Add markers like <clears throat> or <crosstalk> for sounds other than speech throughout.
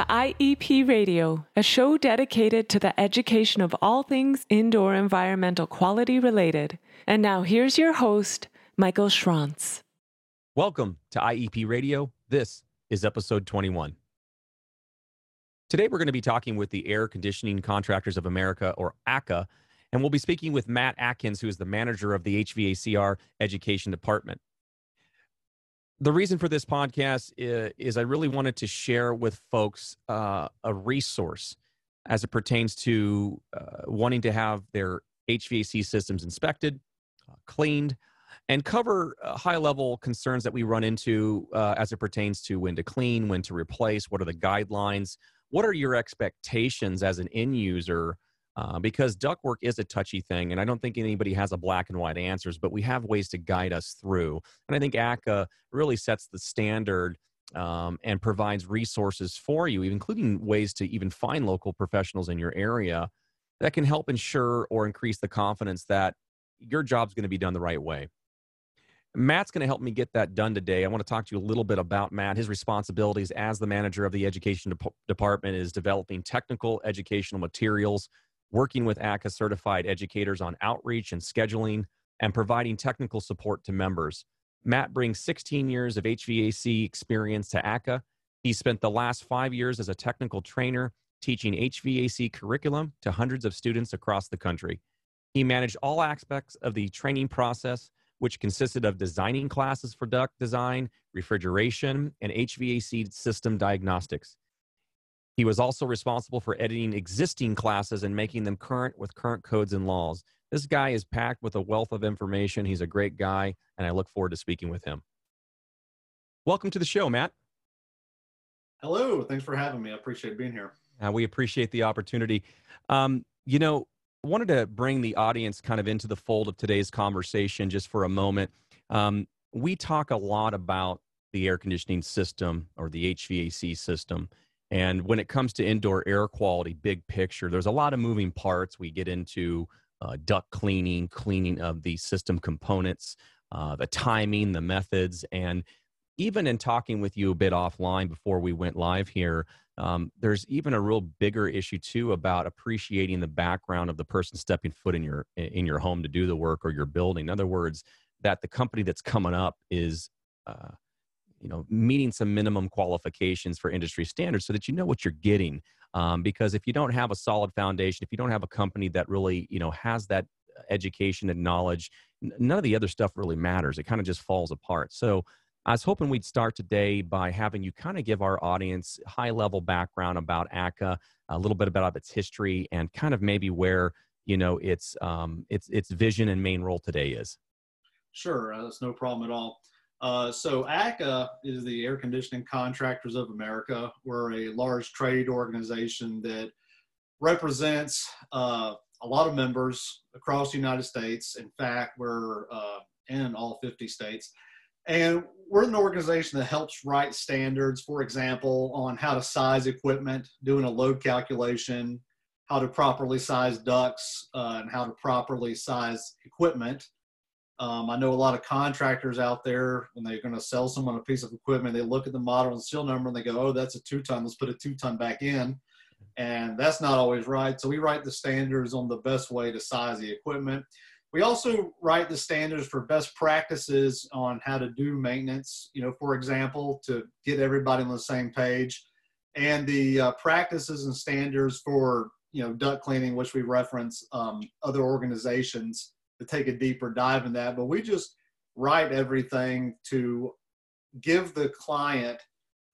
to IEP Radio, a show dedicated to the education of all things indoor environmental quality related. And now here's your host, Michael Schranz. Welcome to IEP Radio. This is episode 21. Today, we're going to be talking with the Air Conditioning Contractors of America, or ACCA, and we'll be speaking with Matt Atkins, who is the manager of the HVACR Education Department the reason for this podcast is, is, I really wanted to share with folks uh, a resource as it pertains to uh, wanting to have their HVAC systems inspected, uh, cleaned, and cover uh, high level concerns that we run into uh, as it pertains to when to clean, when to replace, what are the guidelines, what are your expectations as an end user uh, because ductwork is a touchy thing, and I don't think anybody has a black and white answers, but we have ways to guide us through. And I think ACCA really sets the standard um, and provides resources for you, including ways to even find local professionals in your area that can help ensure or increase the confidence that your job's going to be done the right way. Matt's going to help me get that done today. I want to talk to you a little bit about Matt. His responsibilities as the manager of the education de- department is developing technical educational materials working with ACCA certified educators on outreach and scheduling, and providing technical support to members. Matt brings 16 years of HVAC experience to ACCA. He spent the last five years as a technical trainer teaching HVAC curriculum to hundreds of students across the country. He managed all aspects of the training process, which consisted of designing classes for duct design, refrigeration, and HVAC system diagnostics. He was also responsible for editing existing classes and making them current with current codes and laws. This guy is packed with a wealth of information. He's a great guy, and I look forward to speaking with him. Welcome to the show, Matt. Hello. Thanks for having me. I appreciate being here. Uh, we appreciate the opportunity. Um, you know, I wanted to bring the audience kind of into the fold of today's conversation just for a moment. Um, we talk a lot about the air conditioning system or the HVAC system and when it comes to indoor air quality, big picture, there's a lot of moving parts. We get into uh, duct cleaning, cleaning of the system components, uh, the timing, the methods, and even in talking with you a bit offline before we went live here, um, there's even a real bigger issue too about appreciating the background of the person stepping foot in your in your home to do the work or your building. In other words, that the company that's coming up is uh, you know meeting some minimum qualifications for industry standards so that you know what you're getting um, because if you don't have a solid foundation if you don't have a company that really you know has that uh, education and knowledge none of the other stuff really matters. It kind of just falls apart. So i was hoping we'd start today by having you kind of give our audience high level background about acca a little bit about its history and kind of maybe where you know its um, its its vision and main role today is. Sure uh, that's no problem at all uh, so ACCA is the Air Conditioning Contractors of America. We're a large trade organization that represents uh, a lot of members across the United States. In fact, we're uh, in all 50 states. And we're an organization that helps write standards, for example, on how to size equipment, doing a load calculation, how to properly size ducts, uh, and how to properly size equipment. Um, I know a lot of contractors out there when they're going to sell someone a piece of equipment, they look at the model and seal number and they go, "Oh, that's a two ton. Let's put a two ton back in," and that's not always right. So we write the standards on the best way to size the equipment. We also write the standards for best practices on how to do maintenance. You know, for example, to get everybody on the same page, and the uh, practices and standards for you know duct cleaning, which we reference um, other organizations to take a deeper dive in that. But we just write everything to give the client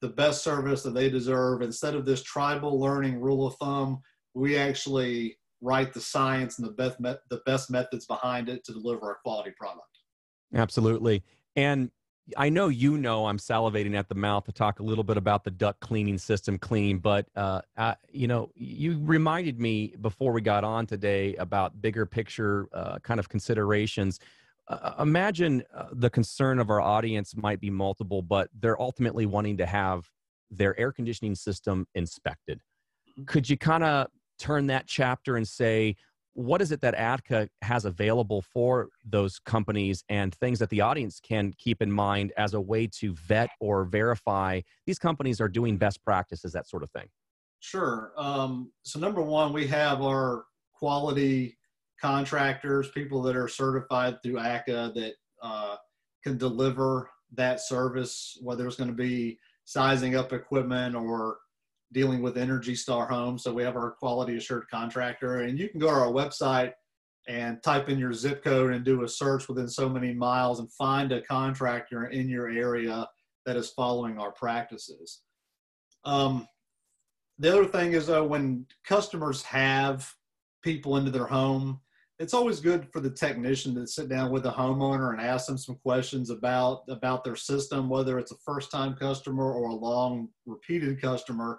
the best service that they deserve. Instead of this tribal learning rule of thumb, we actually write the science and the best the best methods behind it to deliver a quality product. Absolutely. And I know you know I'm salivating at the mouth to talk a little bit about the duct cleaning system clean, but uh, I, you know, you reminded me before we got on today about bigger picture uh, kind of considerations. Uh, imagine uh, the concern of our audience might be multiple, but they're ultimately wanting to have their air conditioning system inspected. Mm-hmm. Could you kind of turn that chapter and say, what is it that ACCA has available for those companies and things that the audience can keep in mind as a way to vet or verify these companies are doing best practices, that sort of thing? Sure. Um, so, number one, we have our quality contractors, people that are certified through ACCA that uh, can deliver that service, whether it's going to be sizing up equipment or dealing with Energy Star Homes. So we have our quality assured contractor, and you can go to our website and type in your zip code and do a search within so many miles and find a contractor in your area that is following our practices. Um, the other thing is though, when customers have people into their home, it's always good for the technician to sit down with the homeowner and ask them some questions about about their system, whether it's a first time customer or a long repeated customer.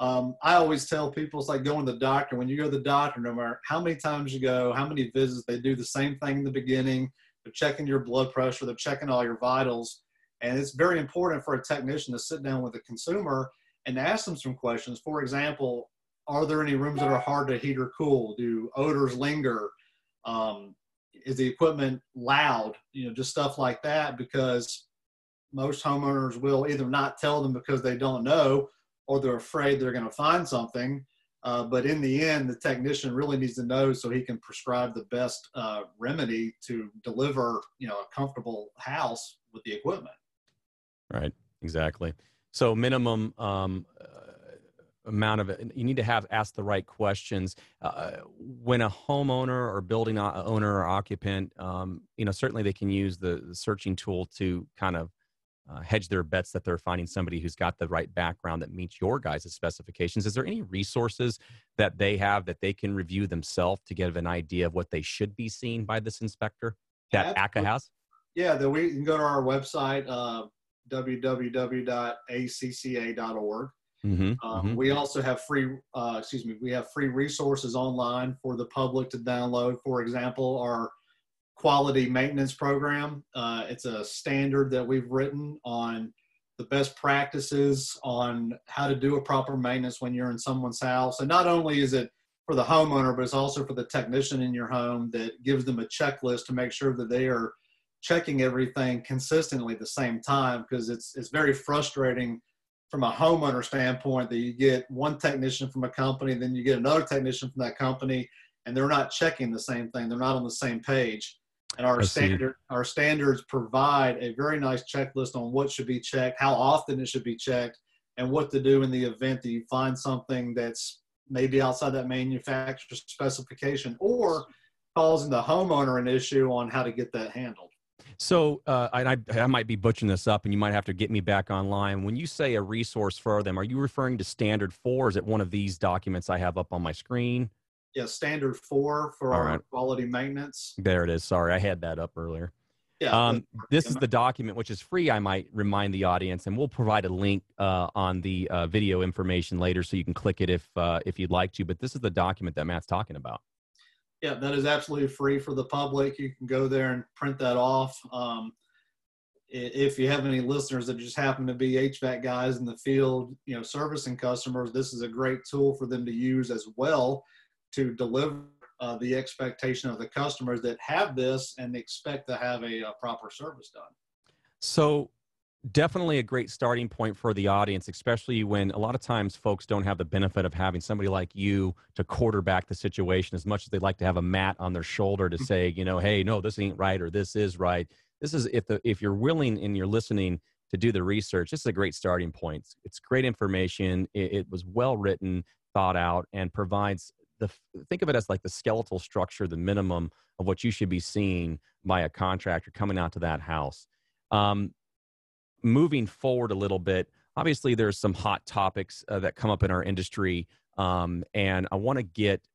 Um, I always tell people it's like going to the doctor. When you go to the doctor, no matter how many times you go, how many visits, they do the same thing in the beginning. They're checking your blood pressure, they're checking all your vitals. And it's very important for a technician to sit down with a consumer and ask them some questions. For example, are there any rooms that are hard to heat or cool? Do odors linger? Um, is the equipment loud? You know, just stuff like that because most homeowners will either not tell them because they don't know or they're afraid they're going to find something. Uh, but in the end, the technician really needs to know so he can prescribe the best uh, remedy to deliver, you know, a comfortable house with the equipment. Right. Exactly. So minimum um, amount of it. You need to have ask the right questions. Uh, when a homeowner or building owner or occupant, um, you know, certainly they can use the, the searching tool to kind of uh, hedge their bets that they're finding somebody who's got the right background that meets your guys' specifications. Is there any resources that they have that they can review themselves to get an idea of what they should be seeing by this inspector that ACCA has? Yeah, that we can go to our website, uh, www.acca.org Mm-hmm, um, mm-hmm. We also have free, uh, excuse me, we have free resources online for the public to download. For example, our quality maintenance program. Uh, it's a standard that we've written on the best practices on how to do a proper maintenance when you're in someone's house. And not only is it for the homeowner, but it's also for the technician in your home that gives them a checklist to make sure that they are checking everything consistently at the same time because it's it's very frustrating from a homeowner standpoint that you get one technician from a company, then you get another technician from that company, and they're not checking the same thing. They're not on the same page. And our standard our standards provide a very nice checklist on what should be checked, how often it should be checked, and what to do in the event that you find something that's maybe outside that manufacturer specification or causing the homeowner an issue on how to get that handled. So, uh, I, I might be butchering this up, and you might have to get me back online. When you say a resource for them, are you referring to Standard Four? Is it one of these documents I have up on my screen? Yeah, Standard Four for All our right. quality maintenance. There it is. Sorry, I had that up earlier. Yeah. Um, this is the document, which is free. I might remind the audience, and we'll provide a link uh, on the uh, video information later, so you can click it if uh, if you'd like to. But this is the document that Matt's talking about. Yeah, that is absolutely free for the public. You can go there and print that off. Um, if you have any listeners that just happen to be HVAC guys in the field, you know, servicing customers, this is a great tool for them to use as well to deliver uh, the expectation of the customers that have this and expect to have a, a proper service done. So, definitely a great starting point for the audience, especially when a lot of times folks don't have the benefit of having somebody like you to quarterback the situation as much as they'd like to have a mat on their shoulder to say, you know, hey, no, this ain't right or this is right. This is if the if you're willing and you're listening to do the research, this is a great starting point. It's great information. It, it was well written, thought out, and provides the think of it as like the skeletal structure, the minimum of what you should be seeing by a contractor coming out to that house. Um, moving forward a little bit, obviously there's some hot topics uh, that come up in our industry, um, and I want to get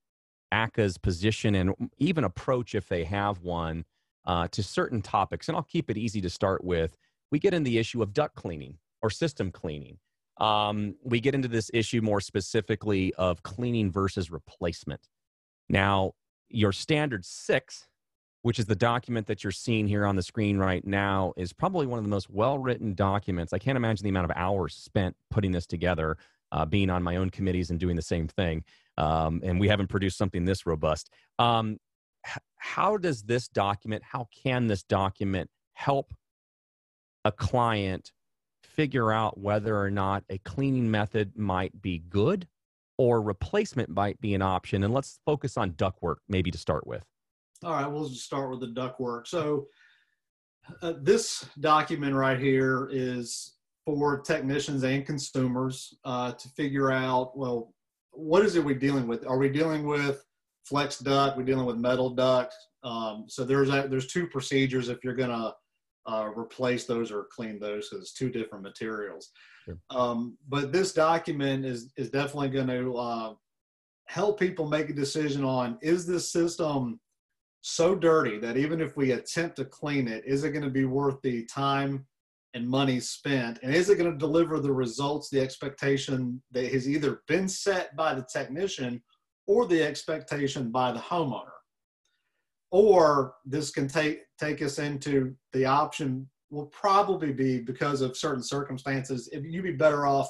ACCA's position and even approach if they have one uh, to certain topics. And I'll keep it easy to start with. We get in the issue of duct cleaning or system cleaning. Um, we get into this issue more specifically of cleaning versus replacement. Now, your standard six which is the document that you're seeing here on the screen right now, is probably one of the most well written documents. I can't imagine the amount of hours spent putting this together. uh, being on my own committees and doing the same thing. Um, and we haven't produced something this robust. Um, how does this document, how can this document help a client figure out whether or not a cleaning method might be good or replacement might be an option? And let's focus on ductwork maybe to start with. All right, we'll just start with the ductwork. So uh, this document right here is for technicians and consumers uh, to figure out, well, what is it we're dealing with? Are we dealing with flex duct? We're dealing with metal duct. Um, so there's a, there's two procedures if you're going to uh, replace those or clean those because it's two different materials. Sure. Um, but this document is is definitely going to uh, help people make a decision on is this system so dirty that even if we attempt to clean it, is it going to be worth the time and money spent? And is it going to deliver the results, the expectation that has either been set by the technician or the expectation by the homeowner? Or this can take take us into the option will probably be because of certain circumstances. If you'd be better off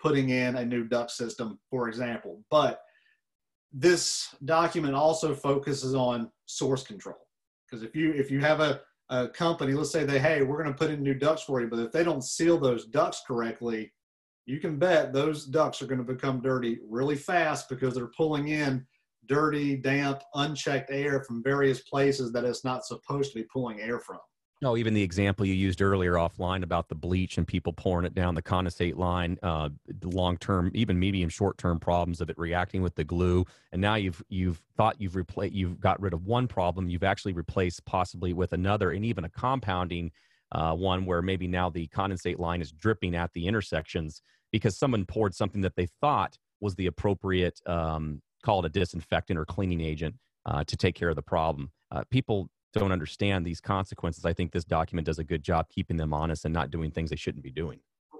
putting in a new duct system, for example. But this document also focuses on source control. Because if you if you have a, a company let's say they hey we're going to put in new ducts for you but if they don't seal those ducts correctly you can bet those ducts are going to become dirty really fast because they're pulling in dirty damp unchecked air from various places that it's not supposed to be pulling air from no, even the example you used earlier offline about the bleach and people pouring it down the condensate line, uh, long term, even medium short term problems of it reacting with the glue, and now you've you've thought you've replaced, you've got rid of one problem, you've actually replaced possibly with another, and even a compounding uh, one where maybe now the condensate line is dripping at the intersections because someone poured something that they thought was the appropriate, um, call it a disinfectant or cleaning agent uh, to take care of the problem. Uh, people don't understand these consequences, I think this document does a good job keeping them honest and not doing things they shouldn't be doing.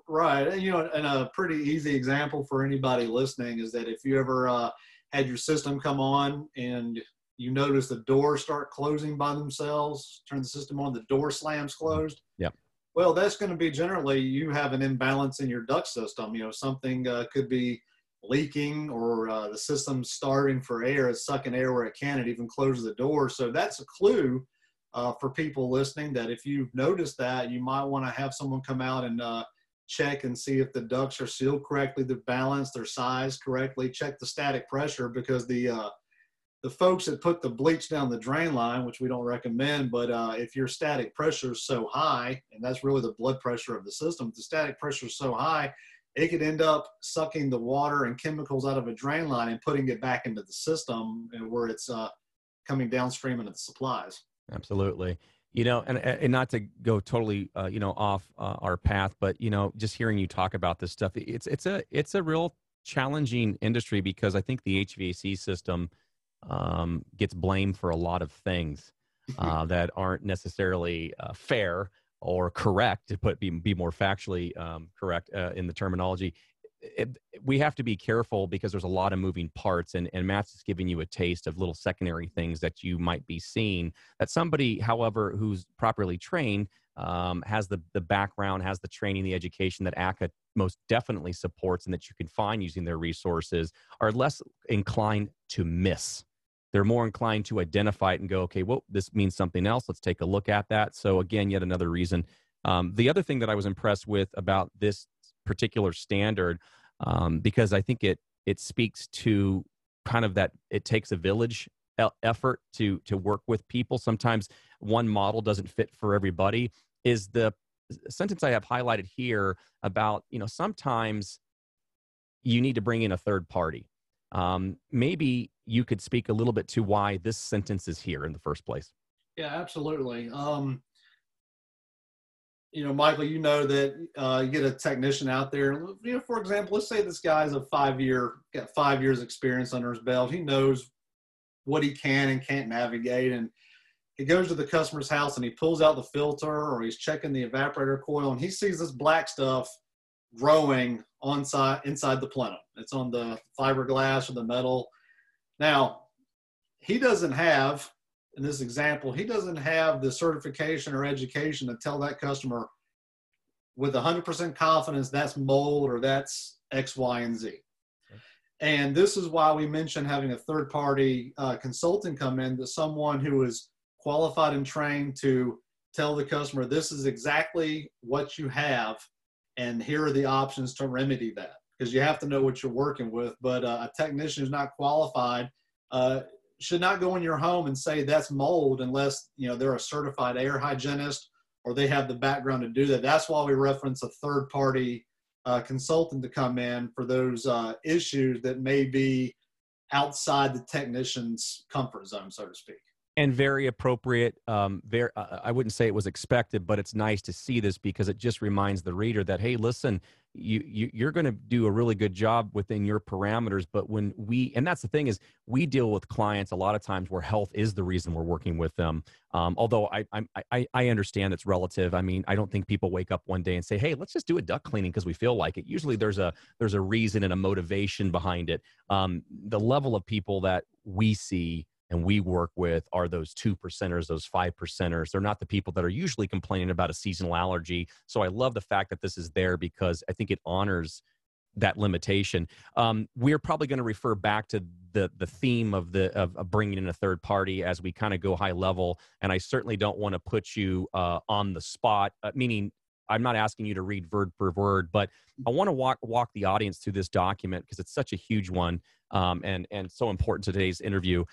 Right. And, you know, and a pretty easy example for anybody listening is that if you ever uh, had your system come on and you notice the doors start closing by themselves, turn the system on, the door slams closed. Yeah. Well, that's going to be generally you have an imbalance in your duct system. You know, something uh, could be leaking or uh, the system's starving for air, it's sucking air where it can, it even closes the door. So that's a clue uh, for people listening that if you've noticed that, you might want to have someone come out and uh, check and see if the ducts are sealed correctly, they're balanced, they're sized correctly, check the static pressure because the uh, the folks that put the bleach down the drain line, which we don't recommend, but uh, if your static pressure is so high, and that's really the blood pressure of the system, the static pressure is so high, it could end up sucking the water and chemicals out of a drain line and putting it back into the system where it's uh, coming downstream into the supplies. Absolutely. You know, and, and not to go totally, uh, you know, off uh, our path, but you know, just hearing you talk about this stuff, it's it's a it's a real challenging industry because I think the HVAC system um, gets blamed for a lot of things <laughs> uh, that aren't necessarily uh, fair or correct to put be, be more factually um, correct uh, in the terminology it, we have to be careful because there's a lot of moving parts and, and matt's just giving you a taste of little secondary things that you might be seeing that somebody however who's properly trained um, has the, the background has the training the education that ACCA most definitely supports and that you can find using their resources are less inclined to miss they're more inclined to identify it and go, okay, well, this means something else. Let's take a look at that. So, again, yet another reason. Um, the other thing that I was impressed with about this particular standard, um, because I think it it speaks to kind of that it takes a village effort to to work with people. Sometimes one model doesn't fit for everybody. Is the sentence I have highlighted here about you know sometimes you need to bring in a third party um, maybe you could speak a little bit to why this sentence is here in the first place. Yeah, absolutely. Um, you know, Michael, you know that uh, you get a technician out there. You know, for example, let's say this guy's a five-year, got five years experience under his belt. He knows what he can and can't navigate, and he goes to the customer's house and he pulls out the filter or he's checking the evaporator coil, and he sees this black stuff growing on side inside the plenum. It's on the fiberglass or the metal. Now, he doesn't have, in this example, he doesn't have the certification or education to tell that customer with 100% confidence that's mold or that's X, Y, and Z. And this is why we mentioned having a third party uh, consultant come in, to someone who is qualified and trained to tell the customer this is exactly what you have, and here are the options to remedy that. Because you have to know what you're working with. But uh, a technician who's not qualified uh, should not go in your home and say that's mold unless you know they're a certified air hygienist or they have the background to do that. That's why we reference a third party uh, consultant to come in for those uh, issues that may be outside the technician's comfort zone, so to speak. And very appropriate. Um, very, uh, I wouldn't say it was expected, but it's nice to see this because it just reminds the reader that hey, listen, you, you you're going to do a really good job within your parameters but when we and that's the thing is we deal with clients a lot of times where health is the reason we're working with them. Um, although I, I i understand it's relative. I mean i don't think people wake up one day and say hey let's just do a duct cleaning because we feel like it. Usually there's a there's a reason and a motivation behind it. Um, the level of people that we see and we work with are those two percenters, those five percenters. They're not the people that are usually complaining about a seasonal allergy. So I love the fact that this is there because I think it honors that limitation. Um, we're probably going to refer back to the the theme of the of, of bringing in a third party as we kind of go high level. And I certainly don't want to put you uh, on the spot, uh, meaning I'm not asking you to read word per word, but I want to walk walk the audience through this document because it's such a huge one um, and and so important to today's interview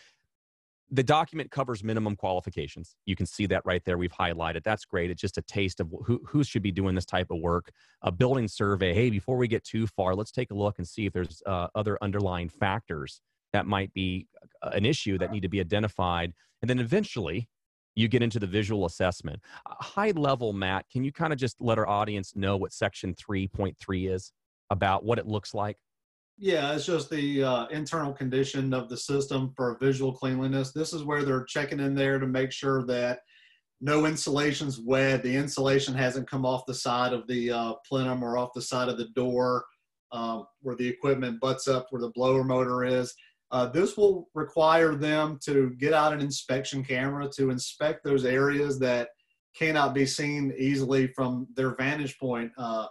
the document covers minimum qualifications. You can see that right there. We've highlighted. That's great. It's just a taste of who, who should be doing this type of work. A building survey. Hey, before we get too far, let's take a look and see if there's uh, other underlying factors that might be uh, an issue that need to be identified. And then eventually, you get into the visual assessment. high level, Matt, can you kind of just let our audience know what Section 3.3 is about what it looks like? Yeah, it's just the uh, internal condition of the system for visual cleanliness. This is where they're checking in there to make sure that no insulation's wet, the insulation hasn't come off the side of the uh, plenum or off the side of the door um, where the equipment butts up where the blower motor is. Uh, this will require them to get out an inspection camera to inspect those areas that cannot be seen easily from their vantage point. Uh,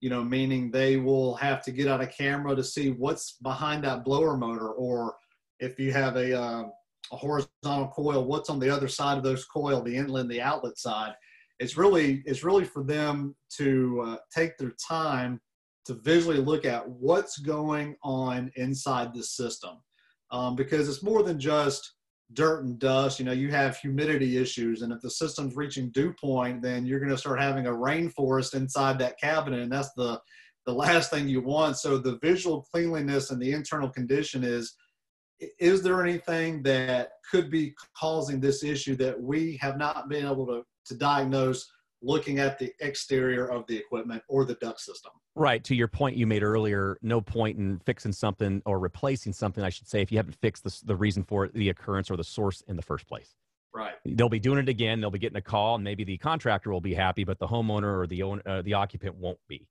you know, meaning they will have to get out a camera to see what's behind that blower motor, or if you have a, uh, a horizontal coil, what's on the other side of those coil, the inlet and the outlet side. It's really it's really for them to uh, take their time to visually look at what's going on inside the system, um, because it's more than just dirt and dust, you know, you have humidity issues. And if the system's reaching dew point, then you're going to start having a rainforest inside that cabinet. And that's the, the last thing you want. So the visual cleanliness and the internal condition is, is there anything that could be causing this issue that we have not been able to, to diagnose looking at the exterior of the equipment or the duct system. Right. To your point you made earlier, no point in fixing something or replacing something, I should say, if you haven't fixed the, the reason for the occurrence or the source in the first place. Right. They'll be doing it again. They'll be getting a call, and maybe the contractor will be happy, but the homeowner or the owner, uh, the occupant won't be.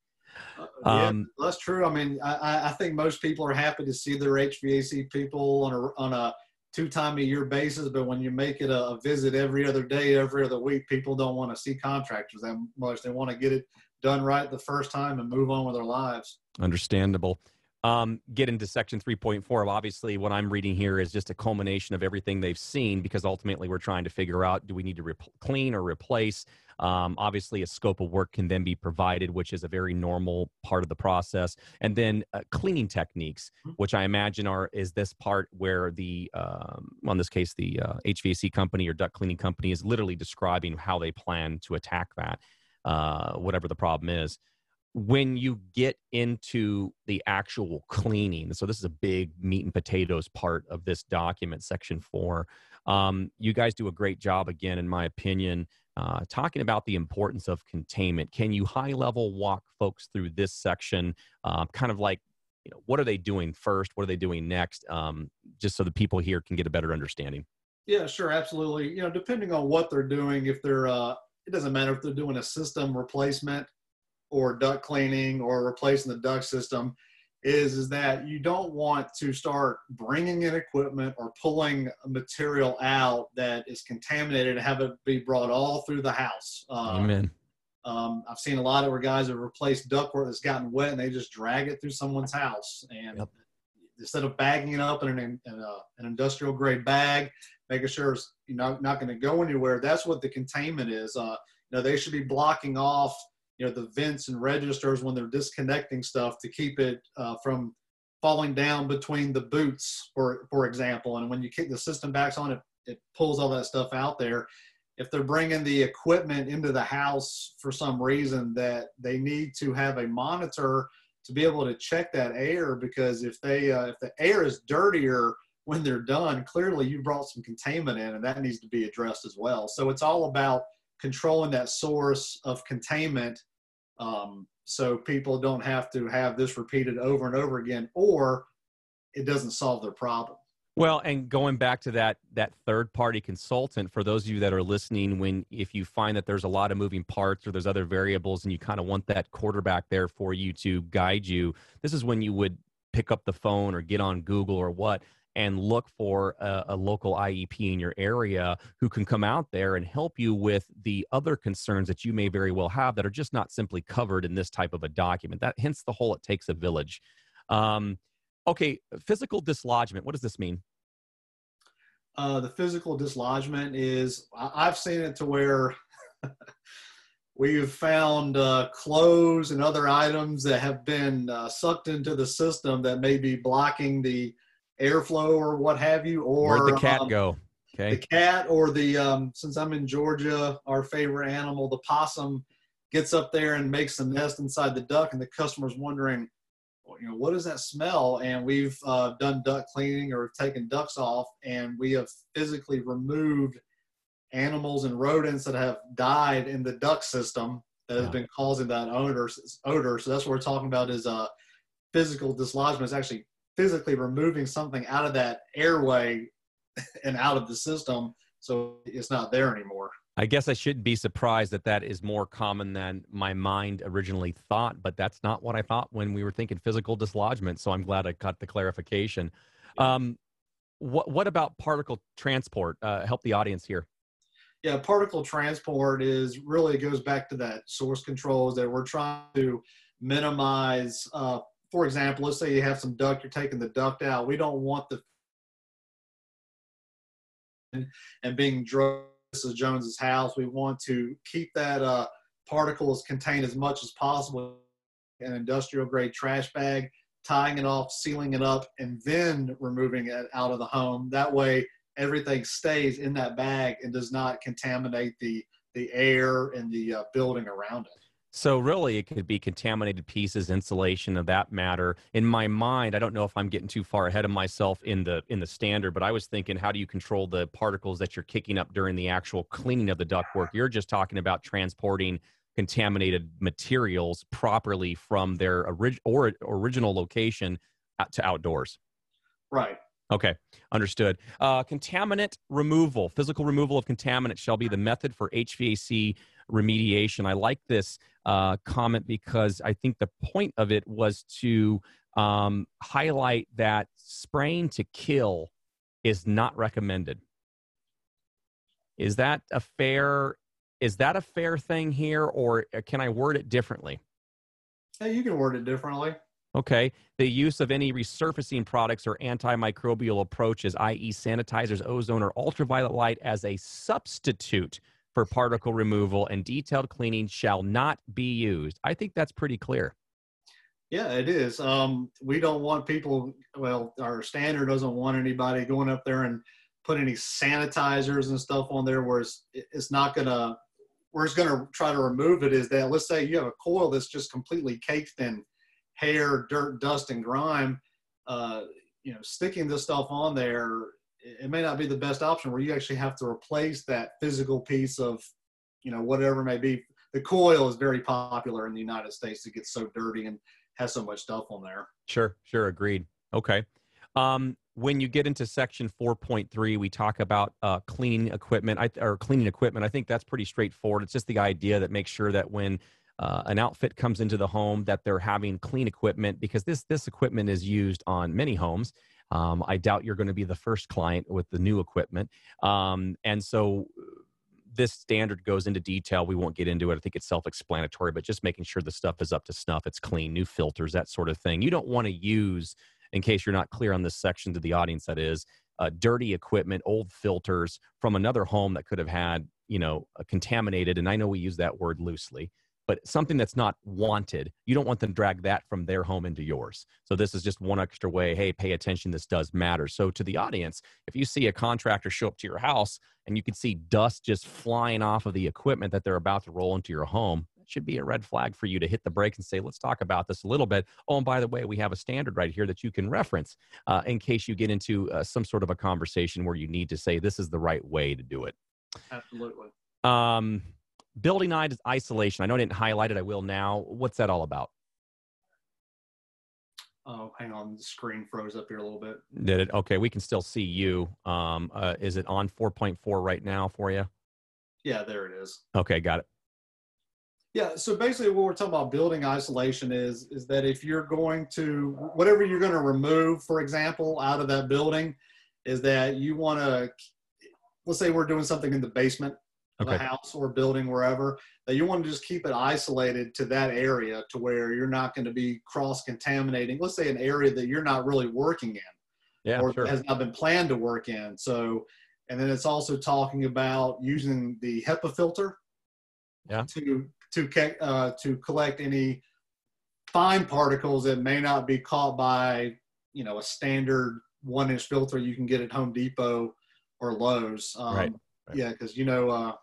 Uh, yeah, um, that's true. I mean, I, I think most people are happy to see their HVAC people on a on a two time a year basis, but when you make it a, visit every other day, every other week, people don't want to see contractors that much. They want to get it done right the first time and move on with their lives. Understandable. Um, get into section 3.4. Obviously, what I'm reading here is just a culmination of everything they've seen because ultimately we're trying to figure out do we need to rep- clean or replace um, obviously, a scope of work can then be provided, which is a very normal part of the process. And then uh, cleaning techniques, mm-hmm. which I imagine are is this part where the, um, well, in this case, the uh, HVAC company or duct cleaning company is literally describing how they plan to attack that, uh, whatever the problem is when you get into the actual cleaning so this is a big meat and potatoes part of this document section four um, you guys do a great job again in my opinion uh, talking about the importance of containment. Can you high level walk folks through this section, uh, kind of like, you know, what are they doing first? What are they doing next? Um, just so the people here can get a better understanding. Yeah, sure, absolutely. You know, depending on what they're doing, if they're, uh, it doesn't matter if they're doing a system replacement or duct cleaning or replacing the duct system is is that you don't want to start bringing in equipment or pulling material out that is contaminated and have it be brought all through the house. Uh, Amen. Um, I've seen a lot of where guys have replaced ductwork that's gotten wet and they just drag it through someone's house. And yep. instead of bagging it up in an, in a, an industrial grade bag, making sure it's you know, not going to go anywhere, that's what the containment is. Uh, you know, they should be blocking off, you know, the vents and registers when they're disconnecting stuff to keep it uh, from falling down between the boots, for for example. And when you kick the system backs on, it it pulls all that stuff out there. If they're bringing the equipment into the house for some reason, that they need to have a monitor to be able to check that air because if they uh, if the air is dirtier when they're done, clearly you brought some containment in, and that needs to be addressed as well. So it's all about controlling that source of containment um, so people don't have to have this repeated over and over again or it doesn't solve their problem. Well and going back to that that third party consultant for those of you that are listening when if you find that there's a lot of moving parts or there's other variables and you kind of want that quarterback there for you to guide you this is when you would pick up the phone or get on google or what and look for a, a, local IEP in your area who can come out there and help you with the other concerns that you may very well have that are just not simply covered in this type of a document. That hence the whole it takes a village. Um, okay, physical dislodgement. What does this mean? Uh, the physical dislodgement is I've seen it to where <laughs> we've found uh, clothes and other items that have been uh, sucked into the system that may be blocking the airflow or what have you, or where'd the cat um, go? Okay. The cat or the um, since I'm in Georgia, our favorite animal, the possum, gets up there and makes a nest inside the duct, and the customer's wondering, you know, what does that smell? And we've uh, done duct cleaning or taken ducts off, and we have physically removed animals and rodents that have died in the duct system that has been causing that odor. Odor. So that's what we're talking about is uh, physical dislodgement. It's actually physically removing something out of that airway <laughs> and out of the system so it's not there anymore. I guess I shouldn't be surprised that that is more common than my mind originally thought, but that's not what I thought when we were thinking physical dislodgement. So I'm glad I got the clarification. Um, what, what about particle transport? Uh, help the audience here. Yeah, particle transport is really goes back to that source controls that we're trying to minimize uh, for example, let's say you have some duct, you're taking the duct out. We don't want the and being drugged. This is Jones's house. We want to keep that uh, particles contained as much as possible in an industrial grade trash bag, tying it off, sealing it up, and then removing it out of the home. That way, everything stays in that bag and does not contaminate the the air and the uh, building around it. So really, it could be contaminated pieces, insulation of that matter. In my mind, I don't know if I'm getting too far ahead of myself in the in the standard, but I was thinking, how do you control the particles that you're kicking up during the actual cleaning of the ductwork? You're just talking about transporting contaminated materials properly from their orig- or, original location to outdoors. Right. Okay, understood. Uh, contaminant removal, physical removal of contaminant shall be the method for HVAC remediation. I like this uh, comment because I think the point of it was to um, highlight that spraying to kill is not recommended. Is that a fair? Is that a fair thing here, or can I word it differently? Hey, you can word it differently. Okay. The use of any resurfacing products or antimicrobial approaches, i.e., sanitizers, ozone, or ultraviolet light, as a substitute for particle removal and detailed cleaning shall not be used. I think that's pretty clear. Yeah, it is. Um, we don't want people, well, our standard doesn't want anybody going up there and put any sanitizers and stuff on there where it's, it's not going to, where it's going to try to remove it is that let's say you have a coil that's just completely caked in hair, dirt, dust, and grime. Uh, you know, sticking this stuff on there it may not be the best option where you actually have to replace that physical piece of, you know, whatever may be. The coil is very popular in the United States. It gets so dirty and has so much stuff on there. Sure, sure, agreed. Okay. Um, when you get into section 4.3, we talk about uh, cleaning equipment or cleaning equipment. I think that's pretty straightforward. It's just the idea that makes sure that when uh, an outfit comes into the home, that they're having clean equipment because this this equipment is used on many homes. Um, I doubt you're going to be the first client with the new equipment. Um, and so this standard goes into detail. We won't get into it. I think it's self explanatory, but just making sure the stuff is up to snuff, it's clean, new filters, that sort of thing. You don't want to use, in case you're not clear on this section to the audience, that is, uh, dirty equipment, old filters from another home that could have had, you know, contaminated. And I know we use that word loosely, but something that's not wanted, you don't want them to drag that from their home into yours. So this is just one extra way. Hey, pay attention. This does matter. So to the audience, if you see a contractor show up to your house and you can see dust just flying off of the equipment that they're about to roll into your home, it should be a red flag for you to hit the brakes and say, let's talk about this a little bit. Oh, and by the way, we have a standard right here that you can reference uh, in case you get into uh, some sort of a conversation where you need to say, this is the right way to do it. Absolutely. Um, building isolation. I know I didn't highlight it. I will now. What's that all about? Oh, hang on. The screen froze up here a little bit. Did it? Okay. We can still see you. Um, uh, is it on 4.4 right now for you? Yeah, there it is. Okay. Got it. Yeah, so basically what we're talking about building isolation is is that if you're going to whatever you're going to remove, for example, out of that building, is that you want to let's say we're doing something in the basement okay. a house or building wherever that you want to just keep it isolated to that area to where you're not going to be cross contaminating let's say an area that you're not really working in yeah, or sure. has not been planned to work in so and then it's also talking about using the HEPA filter yeah. to to uh, to collect any fine particles that may not be caught by you know a standard one inch filter you can get at Home Depot or Lowe's. Um, right. Right. Yeah, because you know uh,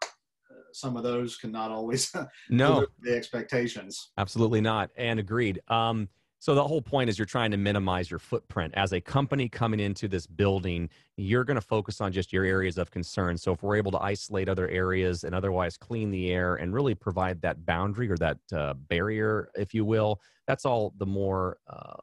some of those cannot always <laughs> no the expectations. Absolutely not, and agreed. Um, so the whole point is you're trying to minimize your footprint. As a company coming into this building, you're going to focus on just your areas of concern. So if we're able to isolate other areas and otherwise clean the air and really provide that boundary or that uh, barrier, if you will, that's all the more. Uh,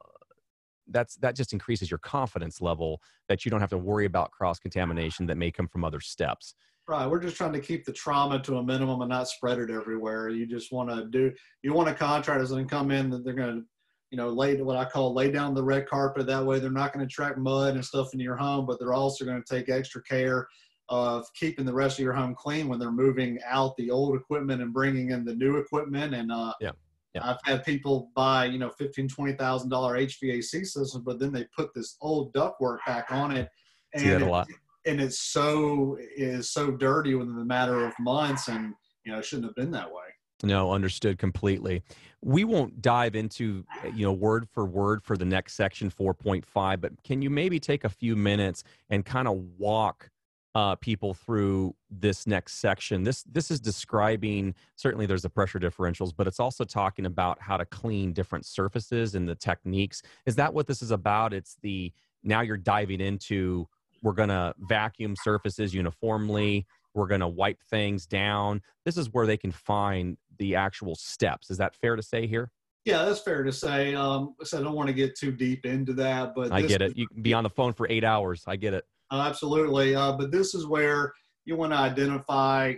that's that just increases your confidence level that you don't have to worry about cross contamination that may come from other steps. Right. We're just trying to keep the trauma to a minimum and not spread it everywhere. You just want to do, you want a contractor that's to come in that they're going to you know, lay what I call lay down the red carpet. That way, they're not going to track mud and stuff into your home, but they're also going to take extra care of keeping the rest of your home clean when they're moving out the old equipment and bringing in the new equipment. And uh, yeah. Yeah. I've had people buy, you know, fifteen, twenty thousand dollar HVAC system, but then they put this old ductwork back on it, and it, and it's so is so dirty within the matter of months, and you know, it shouldn't have been that way. No, understood completely. We won't dive into, you know, word for word for the next section 4.5, but can you maybe take a few minutes and kind of walk uh, people through this next section? This this is describing certainly there's the pressure differentials, but it's also talking about how to clean different surfaces and the techniques. Is that what this is about? It's the now you're diving into we're going to vacuum surfaces uniformly we're going to wipe things down. This is where they can find the actual steps. Is that fair to say here? Yeah, that's fair to say. Um, so I don't want to get too deep into that, but I get it. You can be on the phone for eight hours. I get it. Uh, absolutely. Uh, but this is where you want to identify.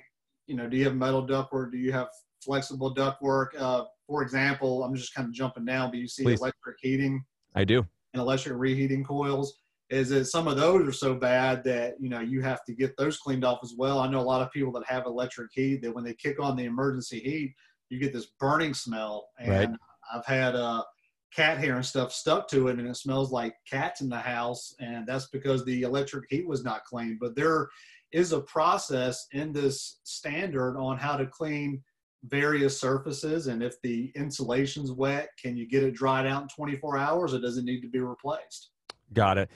You know, do you have metal ductwork? Do you have flexible ductwork? Uh, for example, I'm just kind of jumping down, but you see Please. electric heating. I do. And electric reheating coils is that some of those are so bad that you know you have to get those cleaned off as well. I know a lot of people that have electric heat that when they kick on the emergency heat, you get this burning smell. And right. I've had uh, cat hair and stuff stuck to it, and it smells like cats in the house, and that's because the electric heat was not cleaned. But there is a process in this standard on how to clean various surfaces and if the insulation's wet can you get it dried out in 24 hours or does it need to be replaced Got it.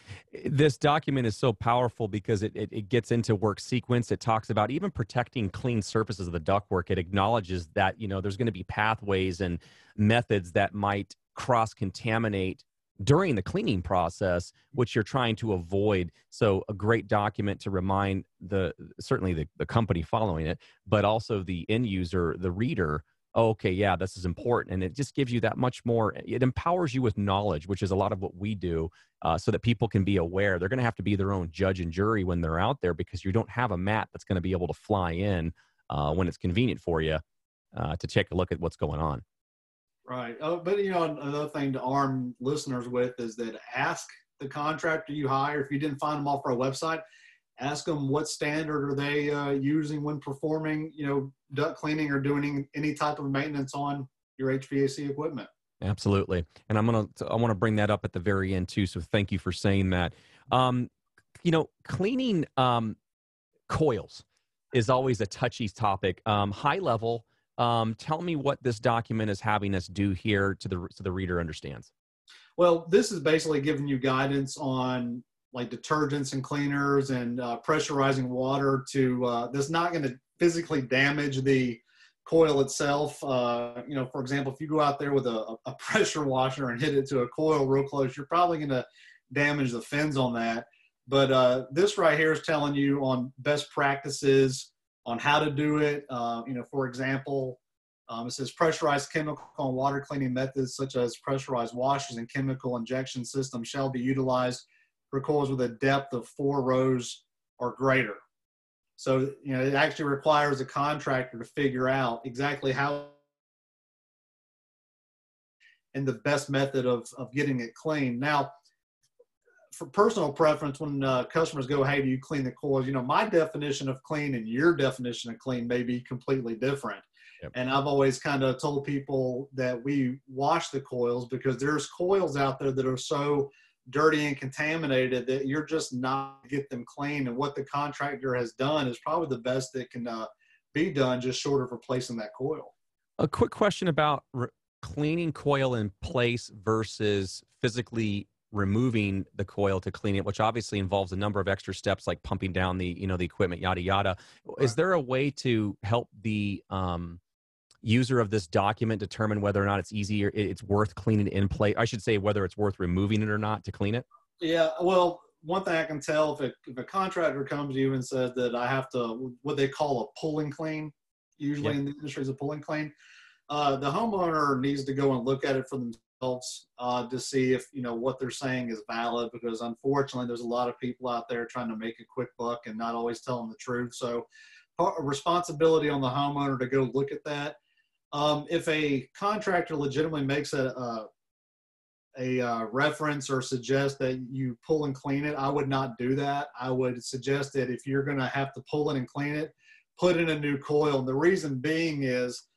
This document is so powerful because it, it, it, gets into work sequence. It talks about even protecting clean surfaces of the ductwork. It acknowledges that, you know, there's going to be pathways and methods that might cross contaminate during the cleaning process, which you're trying to avoid. So a great document to remind the certainly the, the company following it, but also the end user, the reader, oh, okay, yeah, this is important. And it just gives you that much more, it empowers you with knowledge, which is a lot of what we do, uh, so that people can be aware. They're going to have to be their own judge and jury when they're out there because you don't have a mat that's going to be able to fly in uh, when it's convenient for you uh, to take a look at what's going on. Right. Oh, but you know, another thing to arm listeners with is that ask the contractor you hire if you didn't find them off our website ask them what standard are they uh, using when performing, you know, duct cleaning or doing any type of maintenance on your HVAC equipment. Absolutely, and I'm gonna I want to bring that up at the very end too. So thank you for saying that. Um, you know, cleaning um, coils is always a touchy topic. Um, high level, um, tell me what this document is having us do here to the so the reader understands. Well, this is basically giving you guidance on like detergents and cleaners and uh, pressurizing water to uh, that's not going to physically damage the coil itself. Uh, you know, for example, if you go out there with a, a, pressure washer and hit it to a coil real close, you're probably going to damage the fins on that. But uh, this right here is telling you on best practices on how to do it. Uh, you know, for example, um, it says pressurized chemical and water cleaning methods such as pressurized washers and chemical injection systems shall be utilized coils with a depth of four rows or greater. So, you know, it actually requires a contractor to figure out exactly how and the best method of, of getting it clean. Now, for personal preference, when uh, customers go, hey, do you clean the coils? You know, my definition of clean and your definition of clean may be completely different. Yep. And I've always kind of told people that we wash the coils because there's coils out there that are so dirty and contaminated that you're just not get them clean. And what the contractor has done is probably the best that can uh, be done, just short of replacing that coil. A quick question about re- cleaning coil in place versus physically removing the coil to clean it which obviously involves a number of extra steps like pumping down the you know the equipment yada yada right. is there a way to help the um user of this document determine whether or not it's easier it's worth cleaning in place i should say whether it's worth removing it or not to clean it? Yeah well one thing i can tell if a, if a contractor comes to you and says that i have to what they call a pulling clean usually in the industry is a pulling clean uh, the homeowner needs to go and look at it for themselves uh, to see if you know what they're saying is valid because unfortunately there's a lot of people out there trying to make a quick buck and not always telling the truth. So responsibility on the homeowner to go look at that um, if a contractor legitimately makes a, a, a uh, reference or suggests that you pull and clean it, I would not do that. I would suggest that if you're going to have to pull it and clean it, put in a new coil. And the reason being is,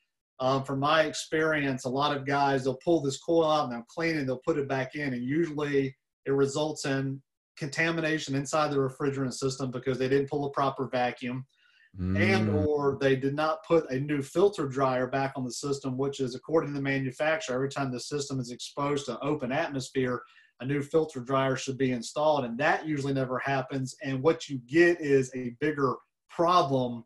um, from my experience, a lot of guys they'll pull this coil out and they'll clean it, they'll put it back in, and usually it results in contamination inside the refrigerant system because they didn't pull a proper vacuum mm. and or they did not put a new filter dryer back on the system which is according to the manufacturer every time the system is exposed to open atmosphere a new filter dryer should be installed and that usually never happens and what you get is a bigger problem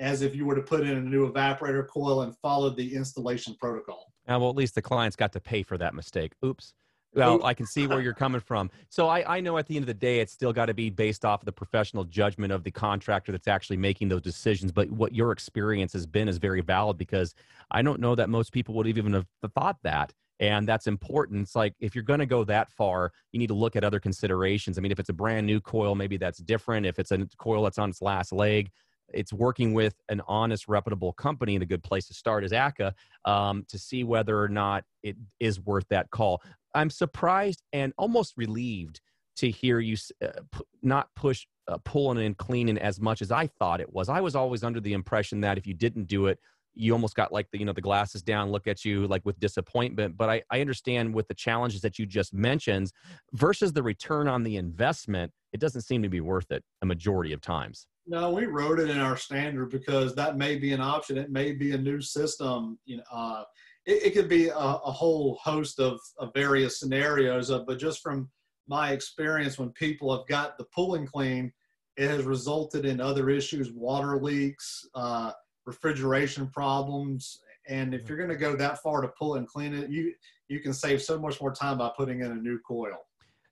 as if you were to put in a new evaporator coil and followed the installation protocol. Now, well, at least the client's got to pay for that mistake. Oops. Well, I can see where you're coming from. So I, I know at the end of the day, it's still got to be based off of the professional judgment of the contractor that's actually making those decisions. But what your experience has been is very valid because I don't know that most people would even have thought that. And that's important. It's like if you're going to go that far, you need to look at other considerations. I mean, if it's a brand new coil, maybe that's different. If it's a coil that's on its last leg, it's working with an honest, reputable company, and a good place to start is ACCA um, to see whether or not it is worth that call. I'm surprised and almost relieved to hear you uh, p- not push uh, pulling and cleaning as much as I thought it was. I was always under the impression that if you didn't do it, you almost got like the you know the glasses down, look at you like with disappointment. But I, I understand with the challenges that you just mentioned versus the return on the investment, it doesn't seem to be worth it a majority of times. No, we wrote it in our standard because that may be an option. It may be a new system. You know, uh, it, it, could be a, a whole host of, of various scenarios. Uh, but just from my experience, when people have got the pulling clean, it has resulted in other issues, water leaks, uh, refrigeration problems. And if you're going to go that far to pull and clean it, you you can save so much more time by putting in a new coil.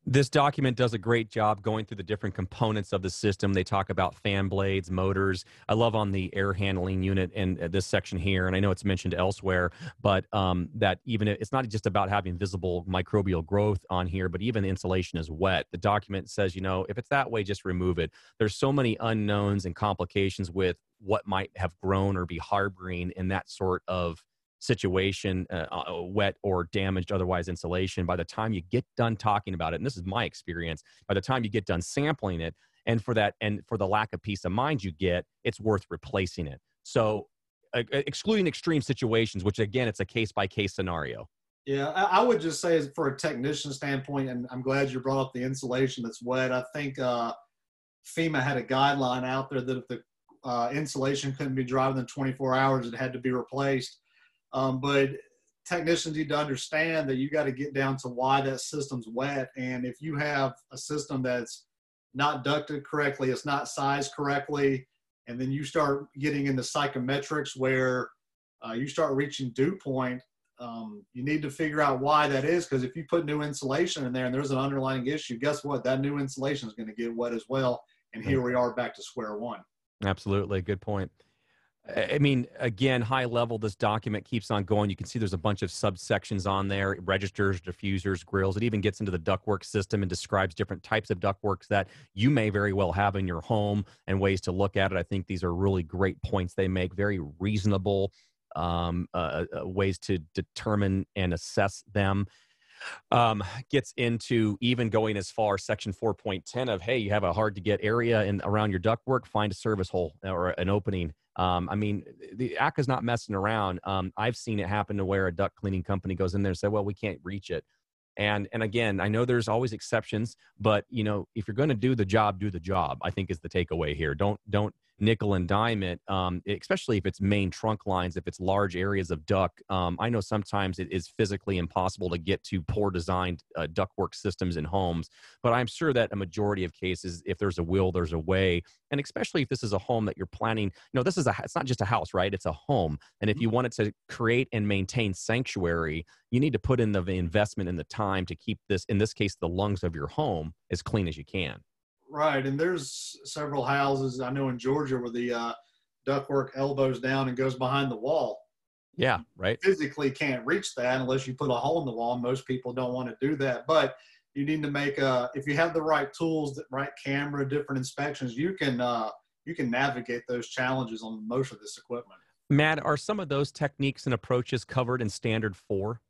This document does a great job going through the different components of the system. They talk about fan blades, motors. I love on the air handling unit in uh, this section here, and I know it's mentioned elsewhere, but um, that even it's not just about having visible microbial growth on here, but even the insulation is wet. The document says, you know, if it's that way, just remove it. There's so many unknowns and complications with what might have grown or be harboring in that sort of situation, uh, uh, wet or damaged otherwise insulation, by the time you get done talking about it, and this is my experience, by the time you get done sampling it, and for that, and for the lack of peace of mind you get, it's worth replacing it. So, uh, excluding extreme situations, which again, it's a case by case scenario. Yeah, I would just say, for a technician standpoint, and I'm glad you brought up the insulation that's wet. I think uh, FEMA had a guideline out there that if the uh, insulation couldn't be drier than 24 hours, it had to be replaced. Um, but technicians need to understand that you got to get down to why that system's wet. And if you have a system that's not ducted correctly, it's not sized correctly, and then you start getting into psychometrics where uh, you start reaching dew point, um, you need to figure out why that is. Because if you put new insulation in there and there's an underlying issue, guess what? That new insulation is going to get wet as well. And here we are back to square one. Absolutely. Good point. I mean, again, high level, this document keeps on going. You can see there's a bunch of subsections on there registers, diffusers, grills. It even gets into the ductwork system and describes different types of ductworks that you may very well have in your home and ways to look at it. I think these are really great points they make, very reasonable um, uh, uh, ways to determine and assess them um, gets into even going as far section 4.10 of hey you have a hard to get area in around your ductwork find a service hole or an opening um, i mean the is not messing around. Um, i've seen it happen to where a duct cleaning company goes in there and say well we can't reach it. And and again i know there's always exceptions but you know if you're going to do the job do the job i think is the takeaway here. Don't don't nickel and dime it, um, especially if it's main trunk lines, if it's large areas of duct. Um, I know sometimes it is physically impossible to get to poor designed uh, ductwork systems in homes, but I'm sure that a majority of cases, if there's a will, there's a way. And especially if this is a home that you're planning, you know, this is a, it's not just a house, right? It's a home. And if you mm-hmm. wanted to create and maintain sanctuary, you need to put in the investment and the time to keep this, in this case, the lungs of your home as clean as you can. Right, and there's several houses I know in Georgia where the uh, ductwork elbows down and goes behind the wall. Yeah, right. You physically can't reach that unless you put a hole in the wall. Most people don't want to do that, but you need to make a. If you have the right tools, the right camera, different inspections, you can uh, you can navigate those challenges on most of this equipment. Matt, are some of those techniques and approaches covered in standard four?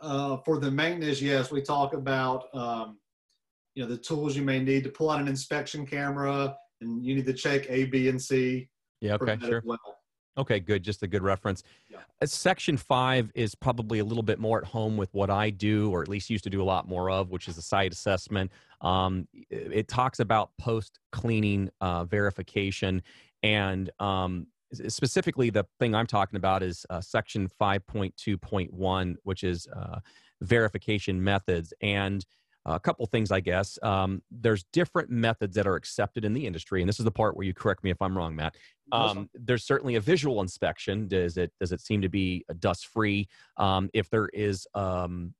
Uh, for the maintenance, yes, we talk about um, you know the tools you may need to pull out an inspection camera and you need to check a b and c yeah okay sure well. okay good just a good reference yeah. Uh, section five is probably a little bit more at home with what i do or at least used to do a lot more of which is a site assessment um, it, talks about post cleaning uh, verification and um, specifically the thing i'm talking about is uh, section 5.2.1 which is uh, verification methods and a couple things, I guess. Um, there's different methods that are accepted in the industry, and this is the part where you correct me if I'm wrong, Matt. Um, there's certainly a visual inspection. Does it does it seem to be dust free? Um, if there is um,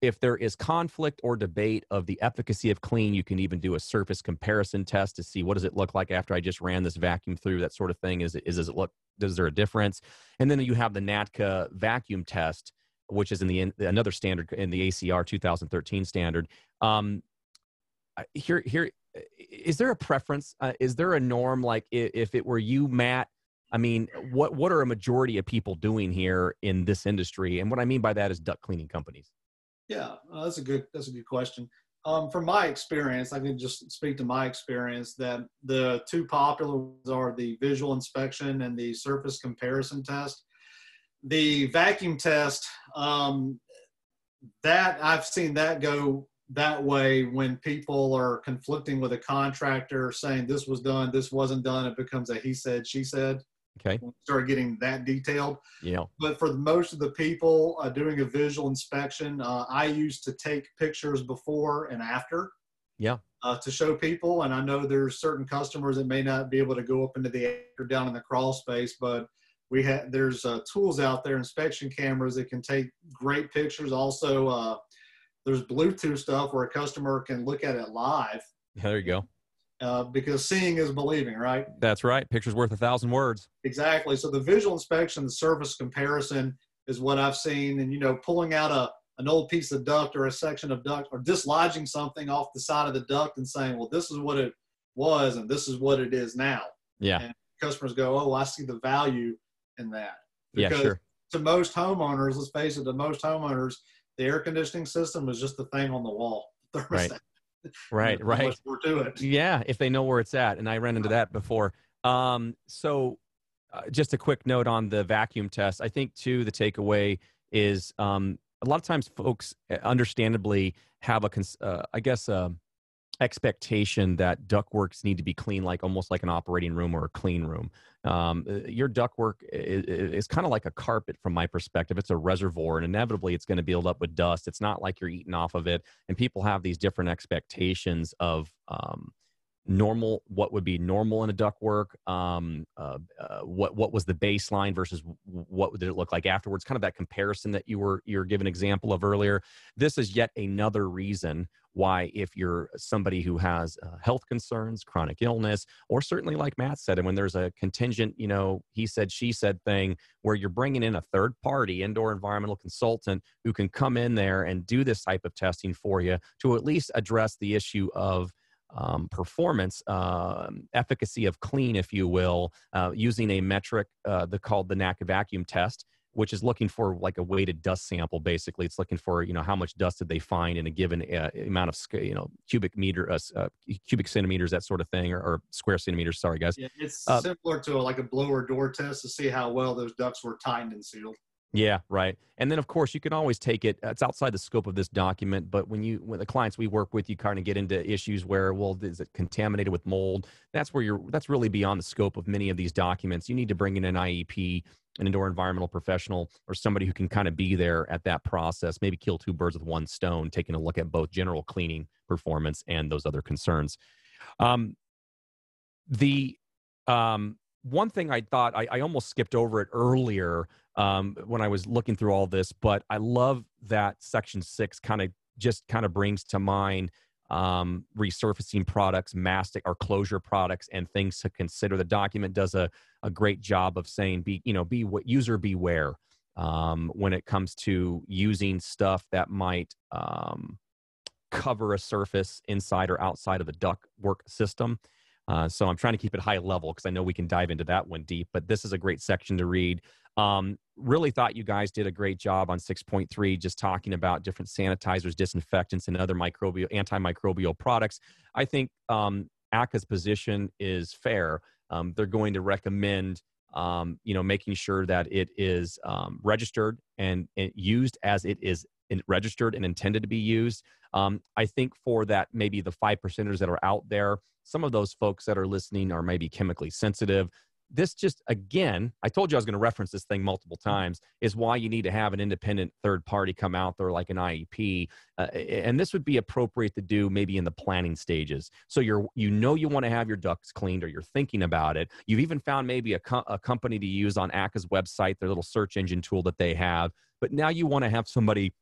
if there is conflict or debate of the efficacy of clean, you can even do a surface comparison test to see what does it look like after I just ran this vacuum through that sort of thing. Is it is does it look does there a difference? And then you have the NADCA vacuum test which is in the another standard in the ACR 2013 standard. Um, here, here, is there a preference? Uh, is there a norm? Like, if it were you, Matt, I mean, what what are a majority of people doing here in this industry? And what I mean by that is duct cleaning companies. Yeah, uh, that's a good that's a good question. Um, from my experience, I can just speak to my experience that the two popular ones are the visual inspection and the surface comparison test the vacuum test um, that I've seen that go that way when people are conflicting with a contractor saying this was done, this wasn't done. It becomes a he said, she said. Okay. Start getting that detailed. Yeah. But for most of the people uh, doing a visual inspection, uh, I used to take pictures before and after. Yeah. Uh, to show people, and I know there's certain customers that may not be able to go up into the or down in the crawl space, but we have there's uh, tools out there, inspection cameras that can take great pictures. Also, uh, there's Bluetooth stuff where a customer can look at it live. There you go. Uh, because seeing is believing, right? That's right. Picture's worth a thousand words. Exactly. So the visual inspection, the surface comparison is what I've seen, and you know, pulling out a an old piece of duct or a section of duct or dislodging something off the side of the duct and saying, well, this is what it was and this is what it is now. Yeah. And customers go, oh, I see the value in that. yeah, sure. To most homeowners, let's face it, to most homeowners, the air conditioning system is just the thing on the wall. <laughs> Right. right, right. More to it. Yeah, if they know where it's at, and I ran into that before. Um, so, uh, just a quick note on the vacuum test. I think too the takeaway is um, a lot of times folks, uh, understandably, have a, uh, I guess, a expectation that ductworks need to be clean, like almost like an operating room or a clean room. Um, uh, your ductwork is, is kind of like a carpet from my perspective. It's a reservoir, and inevitably it's going to build up with dust. It's not like you're eating off of it, and people have these different expectations of um, normal what would be normal in a ductwork um, uh, uh, what what was the baseline versus what did it look like afterwards? Kind of that comparison that you were you were given example of earlier. This is yet another reason why if you're somebody who has uh, health concerns chronic illness or certainly like matt said and when there's a contingent you know he said she said thing where you're bringing in a third party indoor environmental consultant who can come in there and do this type of testing for you to at least address the issue of um, performance, uh, efficacy of clean, if you will, uh, using a metric uh, the, called the NADCA vacuum test, which is looking for like a weighted dust sample. Basically, it's looking for you know how much dust did they find in a given uh, amount of you know cubic meter, uh, uh, cubic centimeters, that sort of thing, or, or square centimeters. Sorry, guys. Yeah, it's similar to a, like a blower door test to see how well those ducts were tightened and sealed. Yeah, right. And then of course you can always take it. It's outside the scope of this document, but when you when the clients we work with, you kind of get into issues where well, is it contaminated with mold? That's where you're. That's really beyond the scope of many of these documents. You need to bring in an IEP, an indoor environmental professional, or somebody who can kind of be there at that process. Maybe kill two birds with one stone, taking a look at both general cleaning performance and those other concerns. Um, the um, one thing I thought I, I almost skipped over it earlier um, when I was looking through all this. But I love that section six kind of just kind of brings to mind um, resurfacing products, mastic or closure products, and things to consider. The document does a, a great job of saying, be you know, be what user beware um, when it comes to using stuff that might um, cover a surface inside or outside of the duct work system. Uh, so I'm trying to keep it high level because I know we can dive into that one deep. But this is a great section to read. Um, really thought you guys did a great job on 6.3, just talking about different sanitizers, disinfectants, and other microbial antimicrobial products. I think um, position is fair. Um, they're going to recommend, um, you know, making sure that it is um, registered and, and, used as it is registered and intended to be used. Um, I think for that, maybe the five percenters that are out there, some of those folks that are listening are maybe chemically sensitive. This just again i told you i was going to reference this thing multiple times is why you need to have an independent third party come out there like an iep uh, and this would be appropriate to do maybe in the planning stages. So you're you know you want to have your ducts cleaned or you're thinking about it. You've even found maybe a, co- a company to use on ACCA's website their little search engine tool that they have. But now you want to have somebody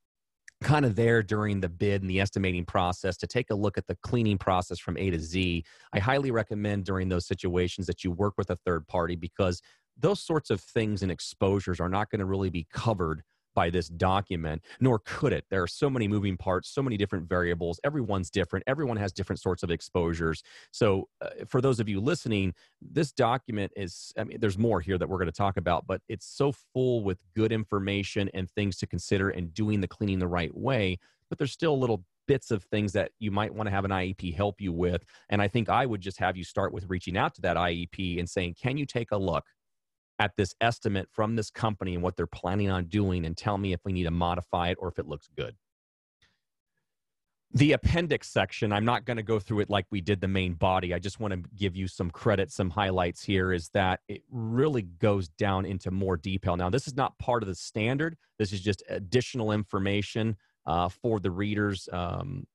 kind of there during the bid and the estimating process to take a look at the cleaning process from A to Z. I highly recommend during those situations that you work with a third party because those sorts of things and exposures are not going to really be covered by this document, nor could it. There are so many moving parts, so many different variables. Everyone's different. Everyone has different sorts of exposures. So, uh, for those of you listening, this document is, I mean, there's more here that we're going to talk about, but it's so full with good information and things to consider and doing the cleaning the right way. But there's still little bits of things that you might want to have an IEP help you with. And I think I would just have you start with reaching out to that IEP and saying, can you take a look? At this estimate from this company and what they're planning on doing and tell me if we need to modify it or if it looks good. The appendix section, I'm not going to go through it like we did the main body. I just want to give you some credit, some highlights here is that it really goes down into more detail. Now, this is not part of the standard, this is just additional information uh, for the readers. Um,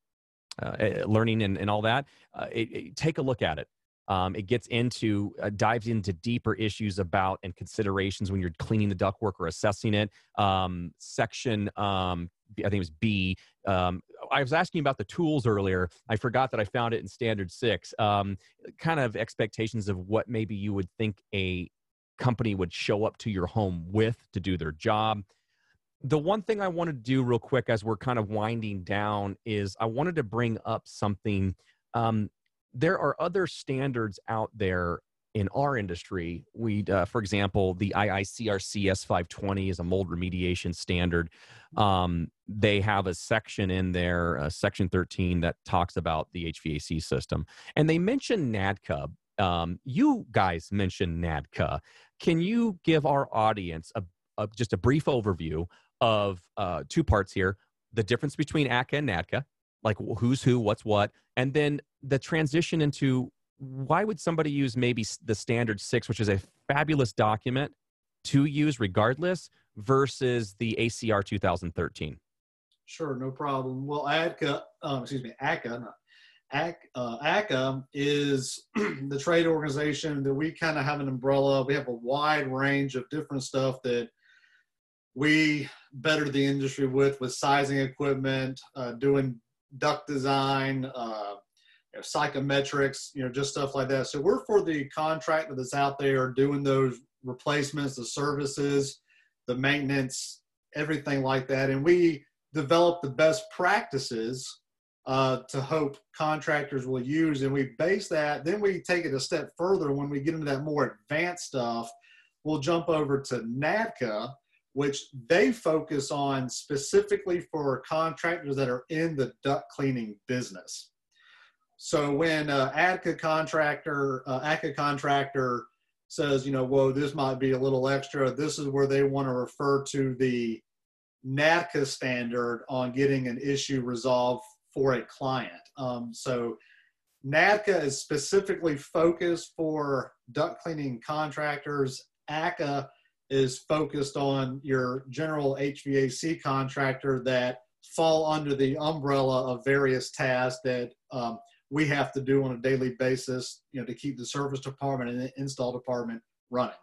uh, learning and, and all that, uh, it, it, take a look at it. Um, it gets into uh, dives into deeper issues about and considerations when you're cleaning the ductwork or assessing it. Um, section um, I think it was B. Um, I was asking about the tools earlier. I forgot that I found it in Standard Six. Um, kind of expectations of what maybe you would think a company would show up to your home with to do their job. The one thing I want to do real quick as we're kind of winding down is I wanted to bring up something um, there are other standards out there in our industry, we, uh, for example, the IICRC S520 is a mold remediation standard. Um, they have a section in there, uh, section 13, that talks about the HVAC system. And they mention NADCA. Um, you guys mentioned NADCA. Can you give our audience a, a just a brief overview of uh, two parts here the difference between ACCA and NADCA, like who's who, what's what, and then the transition into why would somebody use maybe the standard six, which is a fabulous document to use regardless, versus the ACR 2013? Sure, no problem. Well, ACCA, um, excuse me, ACCA, ACCA, uh, ACCA is <clears throat> the trade organization that we kind of have an umbrella. We have a wide range of different stuff that we better the industry with, with sizing equipment, uh, doing duct design, uh, you know, psychometrics, you know, just stuff like that. So we're for the contractor that's out there doing those replacements, the services, the maintenance, everything like that. And we develop the best practices uh, to hope contractors will use. And we base that, then we take it a step further when we get into that more advanced stuff. We'll jump over to NADCA, which they focus on specifically for contractors that are in the duct cleaning business. So when uh, contractor, uh, contractor says, you know, whoa, this might be a little extra, this is where they want to refer to the NADCA standard on getting an issue resolved for a client. Um, so NADCA is specifically focused for duct cleaning contractors. ACCA is focused on your general HVAC contractor that fall under the umbrella of various tasks that um, we have to do on a daily basis, you know, to keep the service department and the install department running.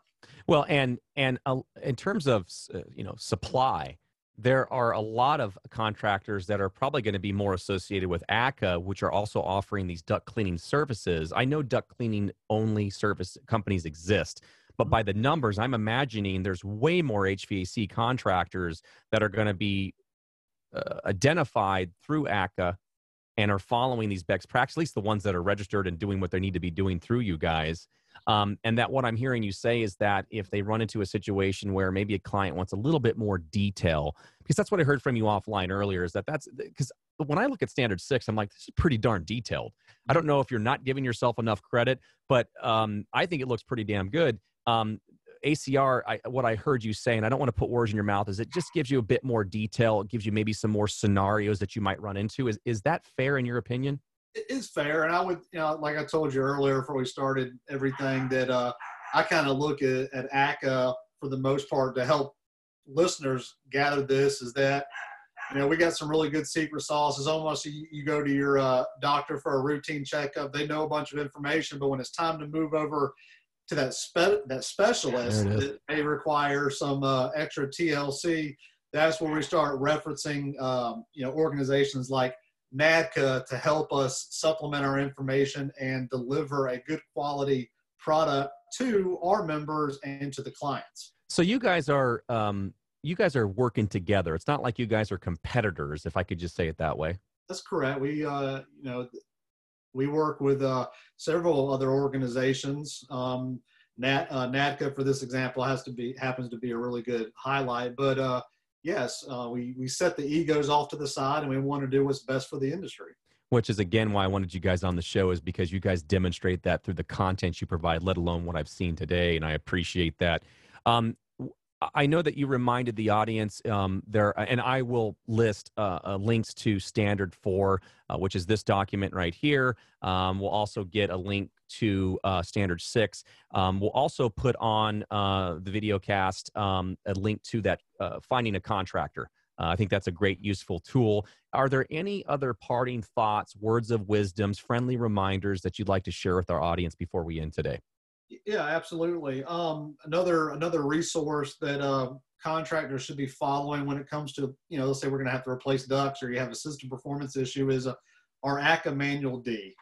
Well, and and uh, in terms of uh, you know supply, there are a lot of contractors that are probably going to be more associated with ACCA, which are also offering these duct cleaning services. I know duct cleaning only service companies exist, but by the numbers, I'm imagining there's way more HVAC contractors that are going to be uh, identified through ACCA and are following these best practices, at least the ones that are registered and doing what they need to be doing through you guys. Um, and that what I'm hearing you say is that if they run into a situation where maybe a client wants a little bit more detail, because that's what I heard from you offline earlier, is that that's because when I look at standard six, I'm like, this is pretty darn detailed. I don't know if you're not giving yourself enough credit, but um, I think it looks pretty damn good. Um, ACR, I, what I heard you say, and I don't want to put words in your mouth, is it just gives you a bit more detail. It gives you maybe some more scenarios that you might run into. Is is that fair in your opinion? It is fair, and I would, you know, like I told you earlier before we started everything, that uh, I kind of look at, at ACCA for the most part to help listeners gather this. Is that you know we got some really good secret sauces. Almost you, you go to your uh, doctor for a routine checkup, they know a bunch of information, but when it's time to move over to that spe- that specialist that may require some uh, extra TLC, that's where we start referencing um, you know organizations like NADCA to help us supplement our information and deliver a good quality product to our members and to the clients. So you guys are um, you guys are working together. It's not like you guys are competitors, if I could just say it that way. That's correct. We uh, you know we work with uh, several other organizations. Um, Nat, uh, NADCA, for this example, has to be happens to be a really good highlight. But uh, yes, uh, we we set the egos off to the side, and we want to do what's best for the industry. Which is again why I wanted you guys on the show, is because you guys demonstrate that through the content you provide, let alone what I've seen today, and I appreciate that. Um, I know that you reminded the audience um, there, and I will list uh, uh, links to Standard 4, uh, which is this document right here. Um, we'll also get a link to uh, Standard 6. Um, we'll also put on uh, the video cast um, a link to that uh, Finding a Contractor. I think that's a great, useful tool. Are there any other parting thoughts, words of wisdoms, friendly reminders that you'd like to share with our audience before we end today? Yeah, absolutely. Um, another another resource that uh, contractors should be following when it comes to you know, let's say we're going to have to replace ducts or you have a system performance issue is uh, our ACCA Manual D,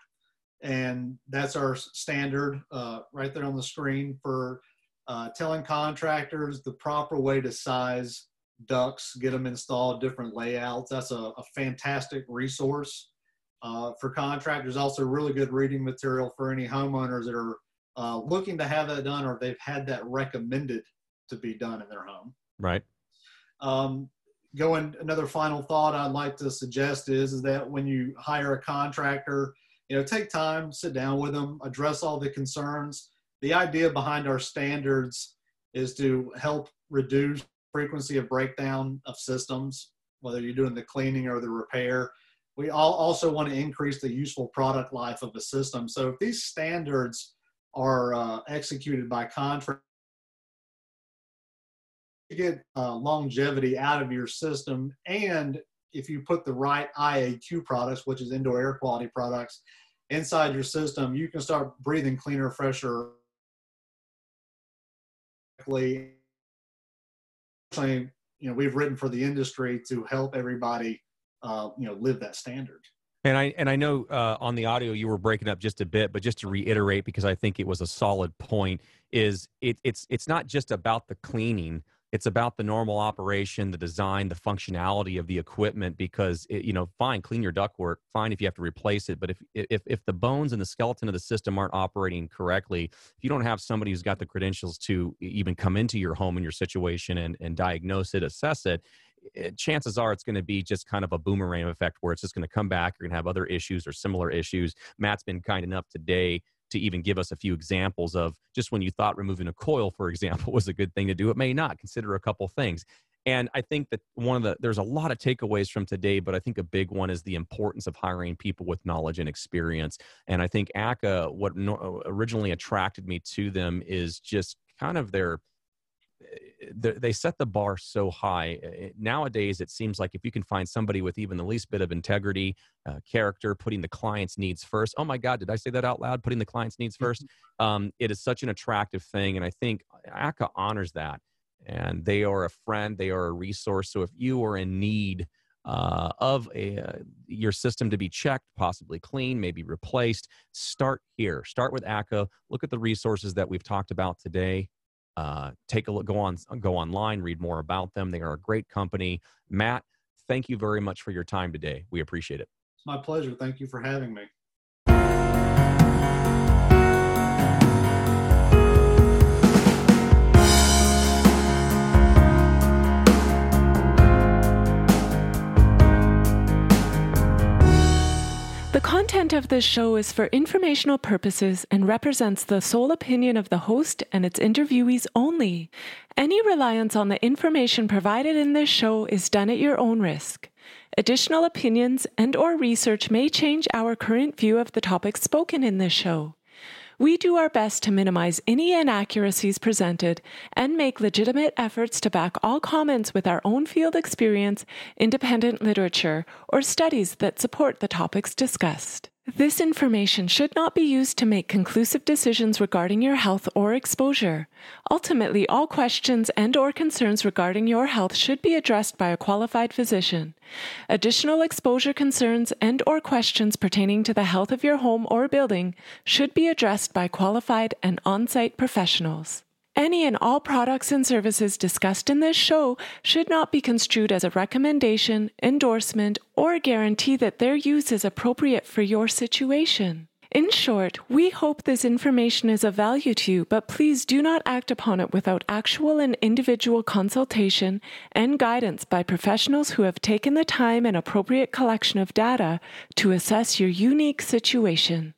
and that's our standard uh, right there on the screen for uh, telling contractors the proper way to size ducts, get them installed, different layouts. That's a, a fantastic resource uh, for contractors. Also, really good reading material for any homeowners that are uh, looking to have that done or they've had that recommended to be done in their home. Right. Um, going another final thought I'd like to suggest is, is that when you hire a contractor, you know, take time, sit down with them, address all the concerns. The idea behind our standards is to help reduce frequency of breakdown of systems, whether you're doing the cleaning or the repair. We all also want to increase the useful product life of the system. So if these standards are uh, executed by contract, you get uh, longevity out of your system. And if you put the right IAQ products, which is indoor air quality products, inside your system, you can start breathing cleaner, fresher. You know, we've written for the industry to help everybody, uh, you know, live that standard. And I and I know uh, on the audio you were breaking up just a bit, but just to reiterate, because I think it was a solid point, is it, it's it's not just about the cleaning it's about the normal operation the design the functionality of the equipment because it, you know fine clean your ductwork fine if you have to replace it but if if if the bones and the skeleton of the system aren't operating correctly if you don't have somebody who's got the credentials to even come into your home and your situation and and diagnose it assess it it, chances are it's going to be just kind of a boomerang effect where it's just going to come back. You're going to have other issues or similar issues. Matt's been kind enough today to even give us a few examples of just when you thought removing a coil, for <laughs> example, was a good thing to do, it may not. Consider a couple things. And I think that one of the, there's a lot of takeaways from today, but I think a big one is the importance of hiring people with knowledge and experience. And I think ACCA, what no, originally attracted me to them is just kind of their, they set the bar so high. Nowadays, it seems like if you can find somebody with even the least bit of integrity, uh, character, putting the client's needs first. Oh my God, did I say that out loud? Putting the client's needs 1st mm-hmm. <laughs> um, it is such an attractive thing. And I think ACCA honors that. And they are a friend, they are a resource. So if you are in need, uh, of a, uh, your system to be checked, possibly clean, maybe replaced, start here. Start with ACCA. Look at the resources that we've talked about today uh, take a look, go on, go online, read more about them. They are a great company. Matt, thank you very much for your time today. We appreciate it. It's my pleasure. Thank you for having me. The content of this show is for informational purposes and represents the sole opinion of the host and its interviewees only. Any reliance on the information provided in this show is done at your own risk. Additional opinions and or research may change our current view of the topics spoken in this show. We do our best to minimize any inaccuracies presented and make legitimate efforts to back all comments with our own field experience, independent literature, or studies that support the topics discussed. This information should not be used to make conclusive decisions regarding your health or exposure. Ultimately, all questions and or concerns regarding your health should be addressed by a qualified physician. Additional exposure concerns and or questions pertaining to the health of your home or building should be addressed by qualified and on-site professionals. Any and all products and services discussed in this show should not be construed as a recommendation, endorsement, or guarantee that their use is appropriate for your situation. In short, we hope this information is of value to you, but please do not act upon it without actual and individual consultation and guidance by professionals who have taken the time and appropriate collection of data to assess your unique situation.